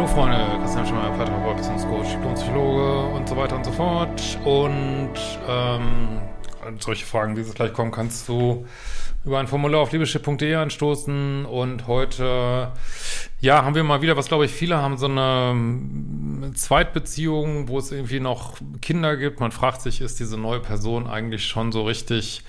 hallo Freunde, Christian Schemmer, Paartherapeut, Beziehungscoach, Diplompsychologe und so weiter und so fort. Und ähm, solche Fragen, wie sie gleich kommen, kannst du über ein Formular auf liebeschip.de anstoßen. Und heute, ja, haben wir mal wieder, was glaube ich viele haben, so eine ähm, Zweitbeziehung, wo es irgendwie noch Kinder gibt. Man fragt sich, ist diese neue Person eigentlich schon so richtig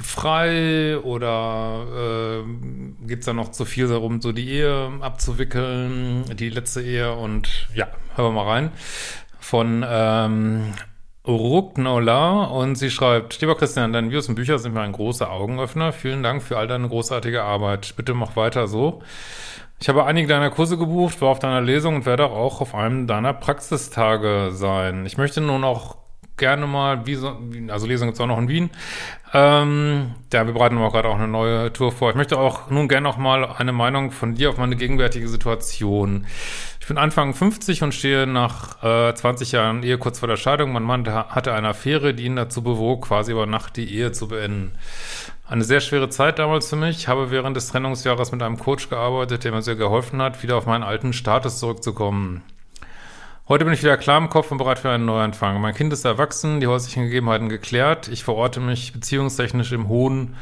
frei oder äh, geht es da noch zu viel darum, so die Ehe abzuwickeln, die letzte Ehe und ja, hören wir mal rein. Von ähm, Ruknola und sie schreibt, lieber Christian, deine Videos und Bücher sind mir ein großer Augenöffner. Vielen Dank für all deine großartige Arbeit. Bitte mach weiter so. Ich habe einige deiner Kurse gebucht, war auf deiner Lesung und werde auch auf einem deiner Praxistage sein. Ich möchte nun auch gerne mal, wie so, also Lesung gibt's auch noch in Wien. Ähm, ja, wir bereiten auch gerade auch eine neue Tour vor. Ich möchte auch nun gerne noch mal eine Meinung von dir auf meine gegenwärtige Situation. Ich bin Anfang 50 und stehe nach äh, 20 Jahren Ehe kurz vor der Scheidung. Mein Mann hatte eine Affäre, die ihn dazu bewog, quasi über Nacht die Ehe zu beenden. Eine sehr schwere Zeit damals für mich. Ich habe während des Trennungsjahres mit einem Coach gearbeitet, der mir sehr geholfen hat, wieder auf meinen alten Status zurückzukommen. Heute bin ich wieder klar im Kopf und bereit für einen Neuanfang. Mein Kind ist erwachsen, die häuslichen Gegebenheiten geklärt. Ich verorte mich beziehungstechnisch im hohen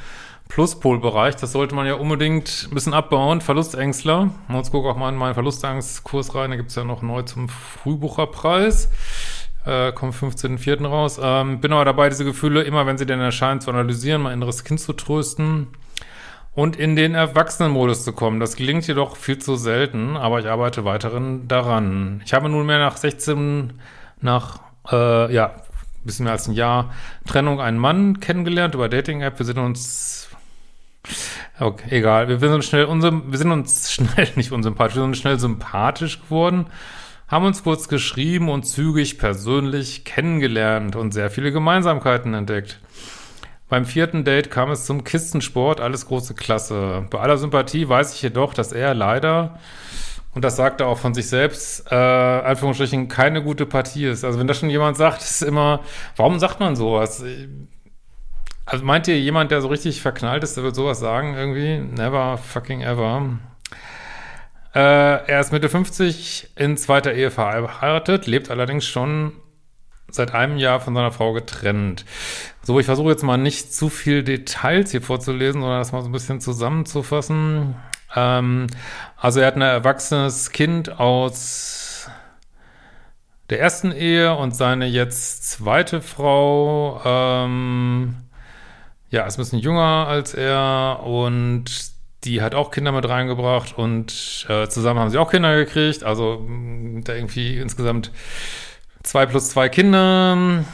Pluspolbereich. Das sollte man ja unbedingt ein bisschen abbauen. Verlustängstler. Jetzt gucke auch mal in meinen Verlustangstkurs rein. Da gibt's ja noch neu zum Frühbucherpreis. Äh, kommt 15.04. raus. Ähm, bin aber dabei, diese Gefühle, immer wenn sie denn erscheinen, zu analysieren, mein inneres Kind zu trösten und in den Erwachsenenmodus zu kommen. Das gelingt jedoch viel zu selten, aber ich arbeite weiterhin daran. Ich habe nunmehr nach 16, nach, äh, ja, bisschen mehr als ein Jahr Trennung einen Mann kennengelernt über Dating-App. Wir sind uns, okay, egal, wir sind uns schnell, wir sind uns schnell, nicht unsympathisch, wir sind uns schnell sympathisch geworden, haben uns kurz geschrieben und zügig persönlich kennengelernt und sehr viele Gemeinsamkeiten entdeckt. Beim vierten Date kam es zum Kistensport, alles große Klasse. Bei aller Sympathie weiß ich jedoch, dass er leider, und das sagt er auch von sich selbst, äh, Anführungsstrichen, keine gute Partie ist. Also wenn das schon jemand sagt, ist immer, warum sagt man sowas? Also meint ihr, jemand, der so richtig verknallt ist, der wird sowas sagen irgendwie? Never fucking ever. Äh, er ist Mitte 50, in zweiter Ehe verheiratet, lebt allerdings schon seit einem Jahr von seiner Frau getrennt. So, ich versuche jetzt mal nicht zu viel Details hier vorzulesen, sondern das mal so ein bisschen zusammenzufassen. Ähm, also er hat ein erwachsenes Kind aus der ersten Ehe und seine jetzt zweite Frau, ähm, ja, ist ein bisschen jünger als er und die hat auch Kinder mit reingebracht und äh, zusammen haben sie auch Kinder gekriegt. Also da irgendwie insgesamt zwei plus zwei Kinder.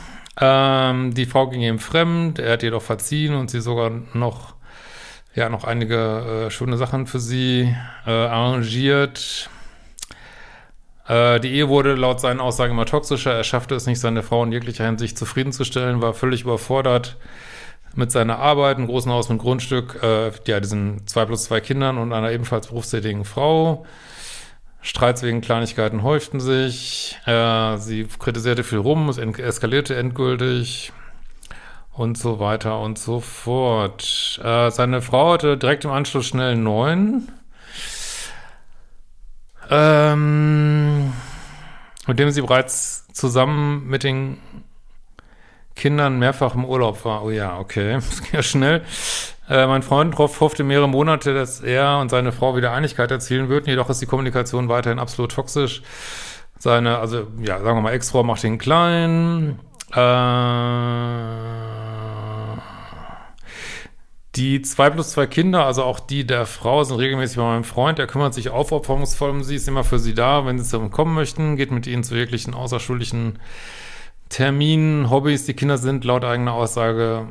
Ähm, die Frau ging ihm fremd, er hat jedoch verziehen und sie sogar noch, ja, noch einige äh, schöne Sachen für sie äh, arrangiert. Äh, die Ehe wurde laut seinen Aussagen immer toxischer. Er schaffte es nicht, seine Frau in jeglicher Hinsicht zufriedenzustellen, war völlig überfordert mit seiner Arbeit, ein großen Haus mit Grundstück, äh, ja, diesen zwei plus zwei Kindern und einer ebenfalls berufstätigen Frau. Streits wegen Kleinigkeiten häuften sich. Äh, sie kritisierte viel rum, es eskalierte endgültig und so weiter und so fort. Äh, seine Frau hatte direkt im Anschluss schnell neun. Ähm, mit dem sie bereits zusammen mit den Kindern mehrfach im Urlaub war. Oh ja, okay, das ging ja schnell. Äh, mein Freund hoffte mehrere Monate, dass er und seine Frau wieder Einigkeit erzielen würden, jedoch ist die Kommunikation weiterhin absolut toxisch. Seine, also, ja, sagen wir mal, Ex-Frau macht ihn klein. Äh, Die zwei plus zwei Kinder, also auch die der Frau, sind regelmäßig bei meinem Freund. Er kümmert sich aufopferungsvoll um sie, ist immer für sie da, wenn sie zu ihm kommen möchten, geht mit ihnen zu jeglichen außerschulischen Terminen, Hobbys. Die Kinder sind laut eigener Aussage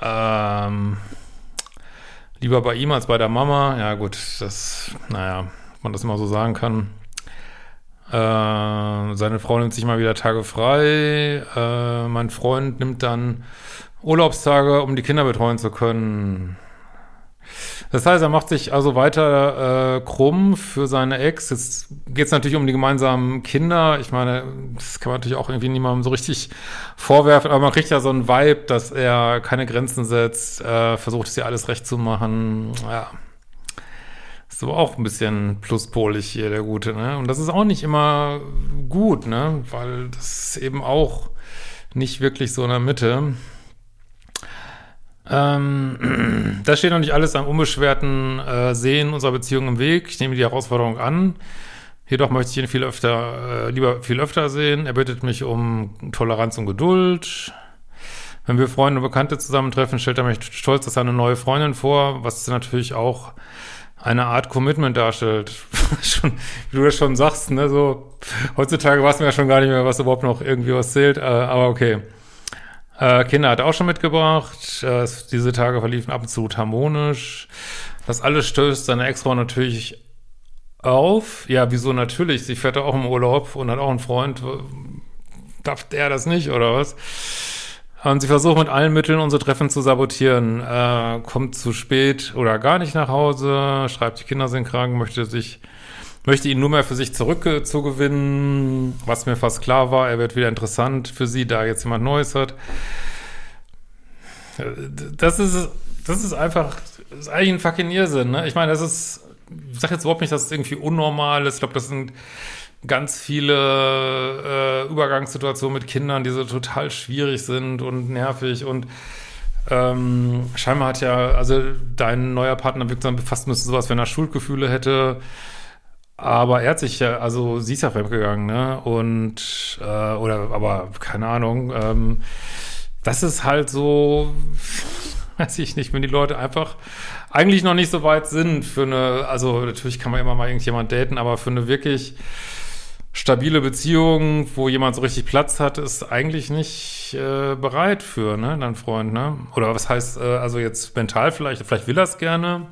ähm, lieber bei ihm als bei der Mama. Ja gut, das, naja, man das immer so sagen kann. Äh, seine Frau nimmt sich mal wieder Tage frei. Äh, mein Freund nimmt dann Urlaubstage, um die Kinder betreuen zu können. Das heißt, er macht sich also weiter äh, krumm für seine Ex. Jetzt geht es natürlich um die gemeinsamen Kinder. Ich meine, das kann man natürlich auch irgendwie niemandem so richtig vorwerfen, aber man kriegt ja so einen Vibe, dass er keine Grenzen setzt, äh, versucht es ja alles recht zu machen. Ja. Ist aber auch ein bisschen pluspolig hier, der Gute, ne? Und das ist auch nicht immer gut, ne? Weil das eben auch nicht wirklich so in der Mitte. Ähm, das steht noch nicht alles am unbeschwerten äh, Sehen unserer Beziehung im Weg. Ich nehme die Herausforderung an. Jedoch möchte ich ihn viel öfter, äh, lieber viel öfter sehen. Er bittet mich um Toleranz und Geduld. Wenn wir Freunde und Bekannte zusammentreffen, stellt er mich stolz als seine neue Freundin vor, was natürlich auch eine Art Commitment darstellt. schon, wie du das schon sagst, ne, so, heutzutage weiß man ja schon gar nicht mehr, was überhaupt noch irgendwie was zählt, äh, aber okay. Äh, Kinder hat er auch schon mitgebracht. Äh, diese Tage verliefen absolut harmonisch. Das alles stößt seine Ex-Frau natürlich auf. Ja, wieso natürlich? Sie fährt auch im Urlaub und hat auch einen Freund. Darf der das nicht oder was? Und sie versucht mit allen Mitteln unsere Treffen zu sabotieren. Äh, kommt zu spät oder gar nicht nach Hause, schreibt, die Kinder sind krank, möchte sich, möchte ihn nur mehr für sich zurückzugewinnen, was mir fast klar war. Er wird wieder interessant für sie, da jetzt jemand Neues hat. Das ist, das ist einfach, das ist eigentlich ein fucking Irrsinn, ne? Ich meine, das ist, ich sag jetzt überhaupt nicht, dass es irgendwie unnormal ist. Ich glaube, das sind ganz viele äh, Übergangssituationen mit Kindern, die so total schwierig sind und nervig und ähm, scheinbar hat ja, also dein neuer Partner wirkt dann fast müsste sowas, wenn er Schuldgefühle hätte. Aber er hat sich ja, also sie ist ja fremdgegangen, ne? Und, äh, oder, aber keine Ahnung, ähm, das ist halt so, weiß ich nicht, wenn die Leute einfach eigentlich noch nicht so weit sind für eine, also natürlich kann man immer mal irgendjemand daten, aber für eine wirklich stabile Beziehung, wo jemand so richtig Platz hat, ist eigentlich nicht äh, bereit für, ne, dein Freund, ne? Oder was heißt, äh, also jetzt mental vielleicht, vielleicht will er es gerne,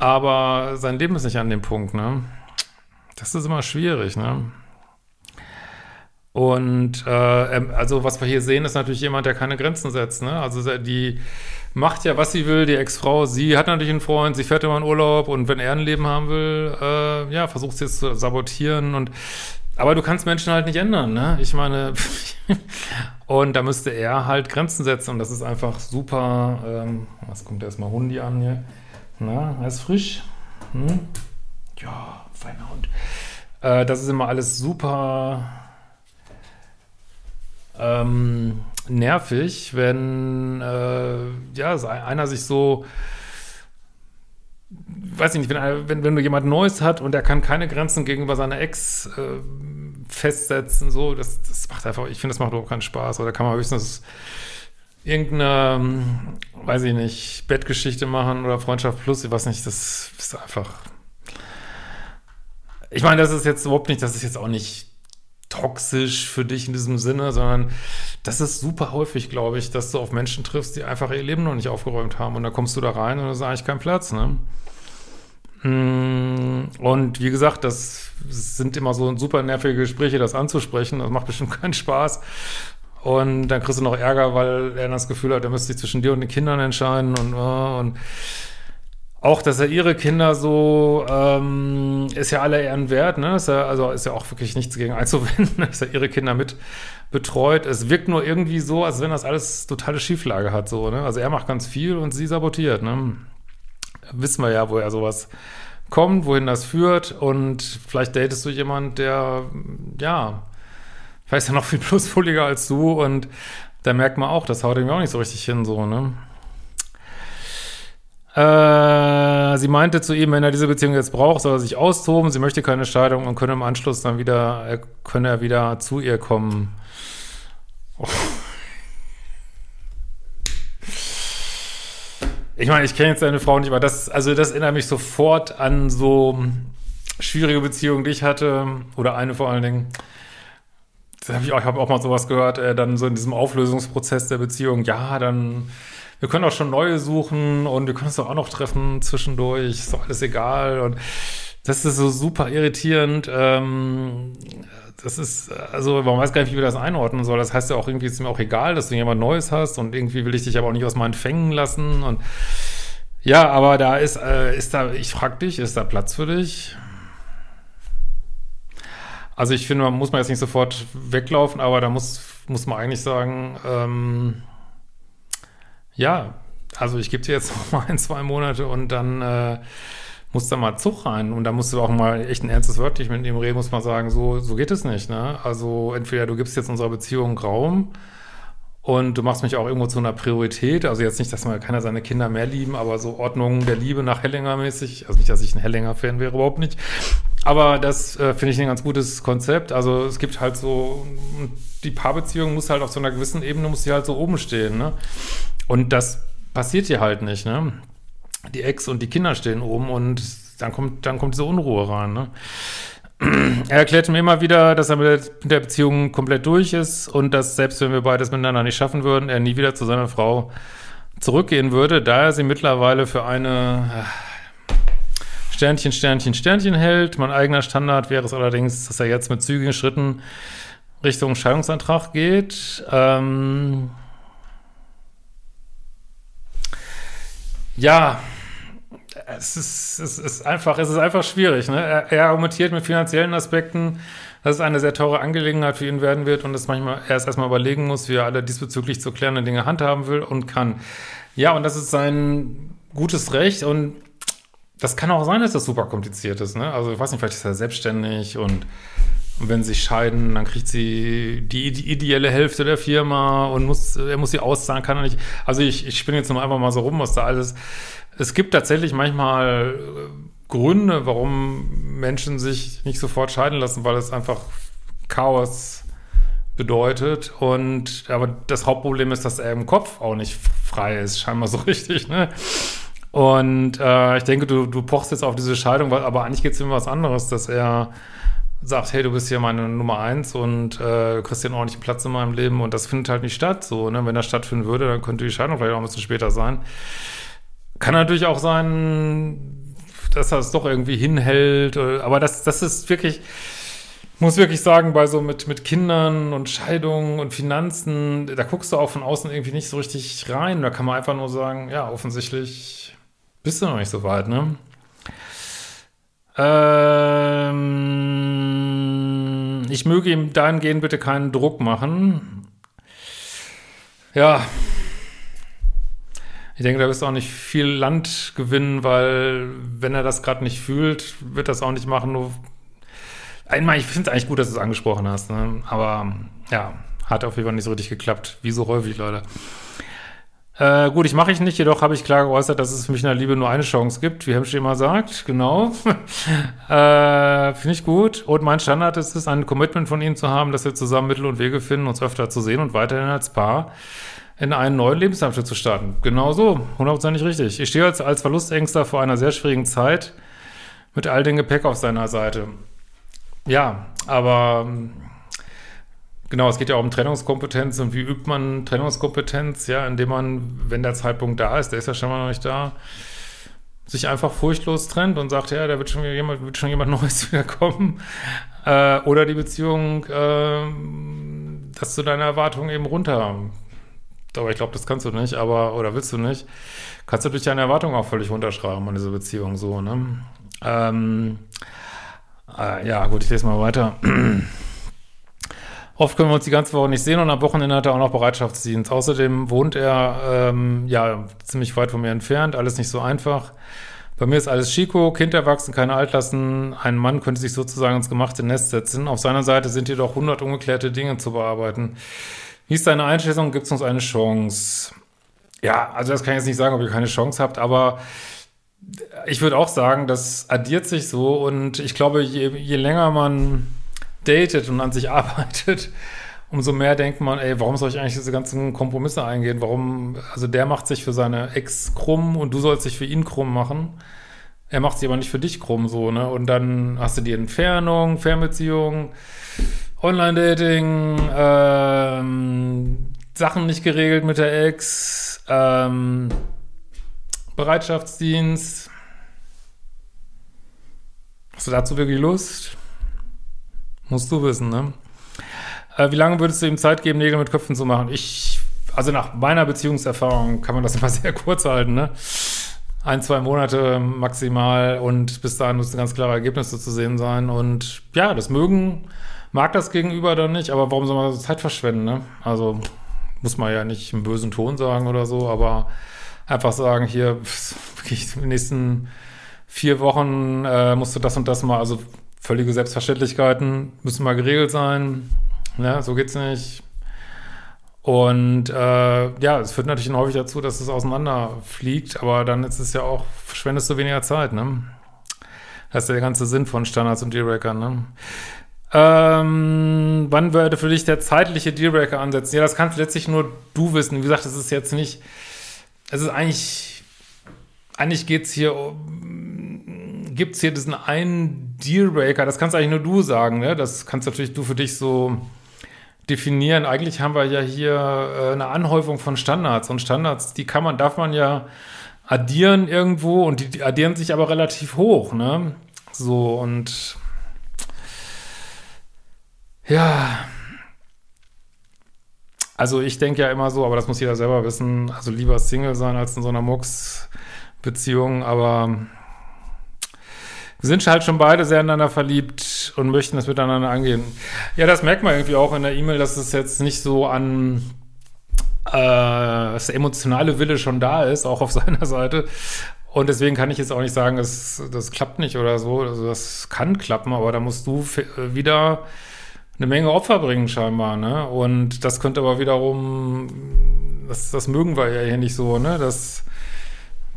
aber sein Leben ist nicht an dem Punkt, ne? Das ist immer schwierig, ne? Und äh, also was wir hier sehen, ist natürlich jemand, der keine Grenzen setzt, ne? Also die macht ja, was sie will, die Ex-Frau. Sie hat natürlich einen Freund, sie fährt immer in Urlaub und wenn er ein Leben haben will, äh, ja, versucht sie jetzt zu sabotieren und aber du kannst Menschen halt nicht ändern, ne? Ich meine, und da müsste er halt Grenzen setzen und das ist einfach super. Ähm, was kommt erstmal Hundi an hier? Na, er ist frisch. Hm? Ja, feiner Hund. Äh, das ist immer alles super ähm, nervig, wenn äh, ja, einer sich so weiß ich nicht, wenn, wenn, wenn du jemand Neues hat und er kann keine Grenzen gegenüber seiner Ex äh, festsetzen, so, das, das macht einfach, ich finde, das macht überhaupt keinen Spaß. Oder kann man höchstens irgendeine, weiß ich nicht, Bettgeschichte machen oder Freundschaft plus, ich weiß nicht, das ist einfach. Ich meine, das ist jetzt überhaupt nicht, das ist jetzt auch nicht toxisch für dich in diesem Sinne, sondern das ist super häufig, glaube ich, dass du auf Menschen triffst, die einfach ihr Leben noch nicht aufgeräumt haben und da kommst du da rein und da ist eigentlich kein Platz, ne? Mm, und wie gesagt, das sind immer so super nervige Gespräche, das anzusprechen. Das macht bestimmt keinen Spaß. Und dann kriegst du noch Ärger, weil er das Gefühl hat, er müsste sich zwischen dir und den Kindern entscheiden und, und auch, dass er ihre Kinder so, ähm, ist ja alle Ehren wert, ne? Ist ja, also ist ja auch wirklich nichts gegen einzuwenden, dass er ihre Kinder mit betreut. Es wirkt nur irgendwie so, als wenn das alles totale Schieflage hat, so, ne? Also er macht ganz viel und sie sabotiert, ne? Wissen wir ja, woher sowas kommt, wohin das führt und vielleicht datest du jemand, der, ja, vielleicht ist ja noch viel plusfoliger als du und da merkt man auch, das haut irgendwie auch nicht so richtig hin, so, ne? Äh, sie meinte zu ihm, wenn er diese Beziehung jetzt braucht, soll er sich austoben. Sie möchte keine Scheidung und könne im Anschluss dann wieder, er könne er wieder zu ihr kommen. Ich meine, ich kenne jetzt deine Frau nicht, aber das, also das erinnert mich sofort an so schwierige Beziehungen, die ich hatte, oder eine vor allen Dingen. Das hab ich, auch, ich habe auch mal sowas gehört, äh, dann so in diesem Auflösungsprozess der Beziehung, ja, dann, wir können auch schon neue suchen und wir können uns doch auch noch treffen zwischendurch, ist doch alles egal. Und das ist so super irritierend. Ähm, das ist, also man weiß gar nicht, wie wir das einordnen soll. Das heißt ja auch irgendwie, ist mir auch egal, dass du jemand Neues hast und irgendwie will ich dich aber auch nicht aus meinen Fängen lassen und ja, aber da ist, äh, ist da, ich frag dich, ist da Platz für dich? Also ich finde, man muss man jetzt nicht sofort weglaufen, aber da muss, muss man eigentlich sagen, ähm, ja, also ich gebe dir jetzt noch mal ein, zwei Monate und dann äh, muss da mal Zug rein. Und da musst du auch mal echt ein ernstes Wörtlich mit ihm reden, muss man sagen, so, so geht es nicht, ne? Also entweder du gibst jetzt unserer Beziehung Raum und du machst mich auch irgendwo zu einer Priorität, also jetzt nicht, dass man keiner seine Kinder mehr lieben, aber so Ordnung der Liebe nach Hellinger mäßig, also nicht, dass ich ein Hellinger-Fan wäre, überhaupt nicht, aber das äh, finde ich ein ganz gutes Konzept. Also es gibt halt so, die Paarbeziehung muss halt auf so einer gewissen Ebene, muss die halt so oben stehen, ne? Und das passiert hier halt nicht, ne? Die Ex und die Kinder stehen oben und dann kommt, dann kommt diese Unruhe rein, ne? Er erklärte mir immer wieder, dass er mit der Beziehung komplett durch ist und dass selbst wenn wir beides miteinander nicht schaffen würden, er nie wieder zu seiner Frau zurückgehen würde, da er sie mittlerweile für eine Sternchen, Sternchen, Sternchen hält. Mein eigener Standard wäre es allerdings, dass er jetzt mit zügigen Schritten Richtung Scheidungsantrag geht. Ähm ja, es ist, es ist einfach, es ist einfach schwierig. Ne? Er, er argumentiert mit finanziellen Aspekten, dass es eine sehr teure Angelegenheit für ihn werden wird und dass manchmal er es erstmal überlegen muss, wie er alle diesbezüglich zu klärenden Dinge handhaben will und kann. Ja, und das ist sein gutes Recht und das kann auch sein, dass das super kompliziert ist. Ne? Also ich weiß nicht, vielleicht ist er selbstständig und, wenn sie scheiden, dann kriegt sie die, die, ideelle Hälfte der Firma und muss, er muss sie auszahlen, kann er nicht. Also ich, ich spinne jetzt nur einfach mal so rum, was da alles. Es gibt tatsächlich manchmal äh, Gründe, warum Menschen sich nicht sofort scheiden lassen, weil es einfach Chaos bedeutet. Und aber das Hauptproblem ist, dass er im Kopf auch nicht frei ist, scheinbar so richtig. Ne? Und äh, ich denke, du, du pochst jetzt auf diese Scheidung, weil, aber eigentlich geht es um was anderes, dass er sagt, hey, du bist hier meine Nummer eins und äh, kriegst hier einen ordentlichen Platz in meinem Leben und das findet halt nicht statt. So, ne? Wenn das stattfinden würde, dann könnte die Scheidung vielleicht auch ein bisschen später sein. Kann natürlich auch sein, dass er es doch irgendwie hinhält, aber das, das ist wirklich, muss wirklich sagen, bei so mit, mit Kindern und Scheidungen und Finanzen, da guckst du auch von außen irgendwie nicht so richtig rein. Da kann man einfach nur sagen, ja, offensichtlich bist du noch nicht so weit, ne? Ähm, ich möge ihm dahingehend bitte keinen Druck machen. Ja. Ich denke, da wirst du auch nicht viel Land gewinnen, weil wenn er das gerade nicht fühlt, wird das auch nicht machen. Nur einmal, ich finde es eigentlich gut, dass du es angesprochen hast, ne? aber ja, hat auf jeden Fall nicht so richtig geklappt. Wie so häufig, Leute. Äh, gut, ich mache ich nicht, jedoch habe ich klar geäußert, dass es für mich in der Liebe nur eine Chance gibt, wie Hemsch immer sagt. Genau. äh, Finde ich gut. Und mein Standard ist es, ein Commitment von Ihnen zu haben, dass wir zusammen Mittel und Wege finden, uns öfter zu sehen und weiterhin als Paar in einen neuen Lebensabschnitt zu starten. Genau so, hundertprozentig richtig. Ich stehe als, als Verlustängster vor einer sehr schwierigen Zeit mit all dem Gepäck auf seiner Seite. Ja, aber Genau, es geht ja auch um Trennungskompetenz und wie übt man Trennungskompetenz, ja, indem man, wenn der Zeitpunkt da ist, der ist ja schon mal noch nicht da, sich einfach furchtlos trennt und sagt, ja, da wird schon jemand, wird schon jemand Neues wiederkommen. Äh, oder die Beziehung, äh, dass du deine Erwartungen eben runter. Aber ich glaube, das kannst du nicht, aber, oder willst du nicht, kannst du durch deine Erwartungen auch völlig runterschreiben an diese Beziehung so, ne? Ähm, äh, ja, gut, ich lese mal weiter. Oft können wir uns die ganze Woche nicht sehen und am Wochenende hat er auch noch Bereitschaftsdienst. Außerdem wohnt er ähm, ja ziemlich weit von mir entfernt, alles nicht so einfach. Bei mir ist alles Chico, Kind erwachsen, keine Altlassen. Ein Mann könnte sich sozusagen ins gemachte Nest setzen. Auf seiner Seite sind jedoch 100 ungeklärte Dinge zu bearbeiten. Wie ist deine Einschätzung? Gibt es uns eine Chance? Ja, also das kann ich jetzt nicht sagen, ob ihr keine Chance habt, aber ich würde auch sagen, das addiert sich so und ich glaube, je, je länger man datet und an sich arbeitet, umso mehr denkt man, ey, warum soll ich eigentlich diese ganzen Kompromisse eingehen? Warum, also der macht sich für seine Ex krumm und du sollst dich für ihn krumm machen. Er macht sie aber nicht für dich krumm, so, ne? Und dann hast du die Entfernung, Fernbeziehung, Online-Dating, ähm, Sachen nicht geregelt mit der Ex, ähm, Bereitschaftsdienst. Hast du dazu wirklich Lust? Musst du wissen, ne? Äh, wie lange würdest du ihm Zeit geben, Nägel mit Köpfen zu machen? Ich, also nach meiner Beziehungserfahrung kann man das immer sehr kurz halten, ne? Ein, zwei Monate maximal und bis dahin müssen ganz klare Ergebnisse zu sehen sein. Und ja, das mögen, mag das Gegenüber dann nicht, aber warum soll man so Zeit verschwenden, ne? Also muss man ja nicht im bösen Ton sagen oder so, aber einfach sagen, hier, wirklich, in den nächsten vier Wochen äh, musst du das und das mal, also völlige Selbstverständlichkeiten müssen mal geregelt sein. Ne? So geht's nicht. Und äh, ja, es führt natürlich häufig dazu, dass es auseinanderfliegt, aber dann ist es ja auch, verschwendest du weniger Zeit, ne? Das ist ja der ganze Sinn von Standards und Dealbreakern, ne? Ähm, wann würde für dich der zeitliche Dealbreaker ansetzen? Ja, das kannst letztlich nur du wissen. Wie gesagt, es ist jetzt nicht, es ist eigentlich, eigentlich geht's hier um, gibt's hier diesen einen Dealbreaker, das kannst eigentlich nur du sagen, ne? Das kannst natürlich du für dich so definieren. Eigentlich haben wir ja hier äh, eine Anhäufung von Standards und Standards, die kann man, darf man ja addieren irgendwo und die, die addieren sich aber relativ hoch, ne? So und ja. Also ich denke ja immer so, aber das muss jeder selber wissen, also lieber Single sein als in so einer Mux-Beziehung, aber wir sind halt schon beide sehr ineinander verliebt und möchten das miteinander angehen. Ja, das merkt man irgendwie auch in der E-Mail, dass es jetzt nicht so an äh, der emotionale Wille schon da ist, auch auf seiner Seite. Und deswegen kann ich jetzt auch nicht sagen, das, das klappt nicht oder so. Also das kann klappen, aber da musst du wieder eine Menge Opfer bringen scheinbar, ne? Und das könnte aber wiederum, das, das mögen wir ja hier nicht so, ne? Das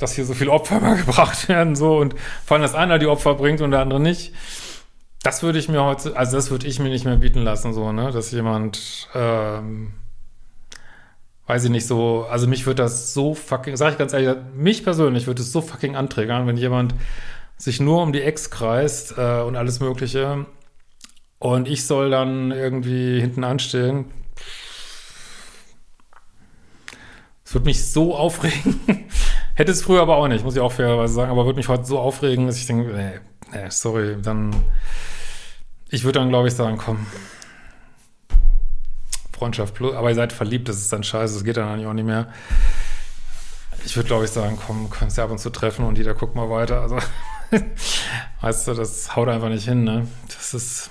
dass hier so viele Opfer mal gebracht werden, so und vor allem, dass einer die Opfer bringt und der andere nicht. Das würde ich mir heute, also das würde ich mir nicht mehr bieten lassen, so, ne, dass jemand, ähm, weiß ich nicht, so, also mich würde das so fucking, sag ich ganz ehrlich, mich persönlich würde es so fucking anträgern, wenn jemand sich nur um die Ex kreist äh, und alles Mögliche und ich soll dann irgendwie hinten anstehen. Es würde mich so aufregen. Hätte es früher aber auch nicht, muss ich auch fairerweise sagen, aber würde mich heute so aufregen, dass ich denke, nee, nee sorry, dann, ich würde dann, glaube ich, sagen, komm, Freundschaft plus, aber ihr seid verliebt, das ist dann scheiße, das geht dann eigentlich auch nicht mehr. Ich würde, glaube ich, sagen, komm, kannst ja ab und zu treffen und jeder guckt mal weiter, also, weißt du, das haut einfach nicht hin, ne, das ist,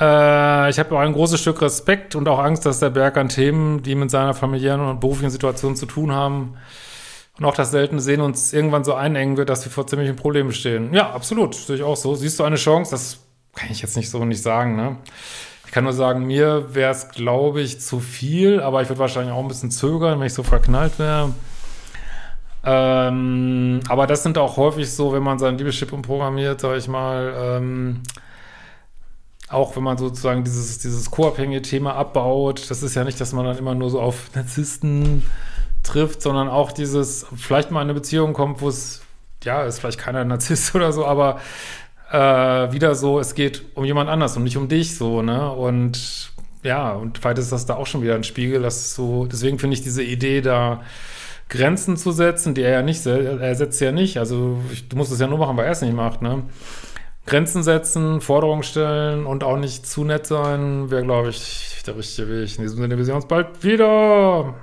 äh, ich habe auch ein großes Stück Respekt und auch Angst, dass der Berg an Themen, die mit seiner familiären und beruflichen Situation zu tun haben, und auch das seltene Sehen uns irgendwann so einengen wird, dass wir vor ziemlichen Problemen stehen. Ja, absolut, sehe ich auch so. Siehst du eine Chance? Das kann ich jetzt nicht so nicht sagen, ne? Ich kann nur sagen, mir wäre es, glaube ich, zu viel, aber ich würde wahrscheinlich auch ein bisschen zögern, wenn ich so verknallt wäre. Ähm, aber das sind auch häufig so, wenn man sein Liebeschip umprogrammiert, sage ich mal, ähm, auch wenn man sozusagen dieses, dieses co-abhängige Thema abbaut, das ist ja nicht, dass man dann immer nur so auf Narzissten trifft, sondern auch dieses, vielleicht mal in eine Beziehung kommt, wo es, ja, ist vielleicht keiner Narzisst oder so, aber äh, wieder so, es geht um jemand anders und nicht um dich, so, ne? Und ja, und vielleicht ist das da auch schon wieder ein Spiegel, dass so, deswegen finde ich diese Idee da, Grenzen zu setzen, die er ja nicht, er setzt ja nicht, also du musst es ja nur machen, weil er es nicht macht, ne? Grenzen setzen, Forderungen stellen und auch nicht zu nett sein, wäre, glaube ich, der richtige Weg. In diesem Sinne, wir sehen uns bald wieder.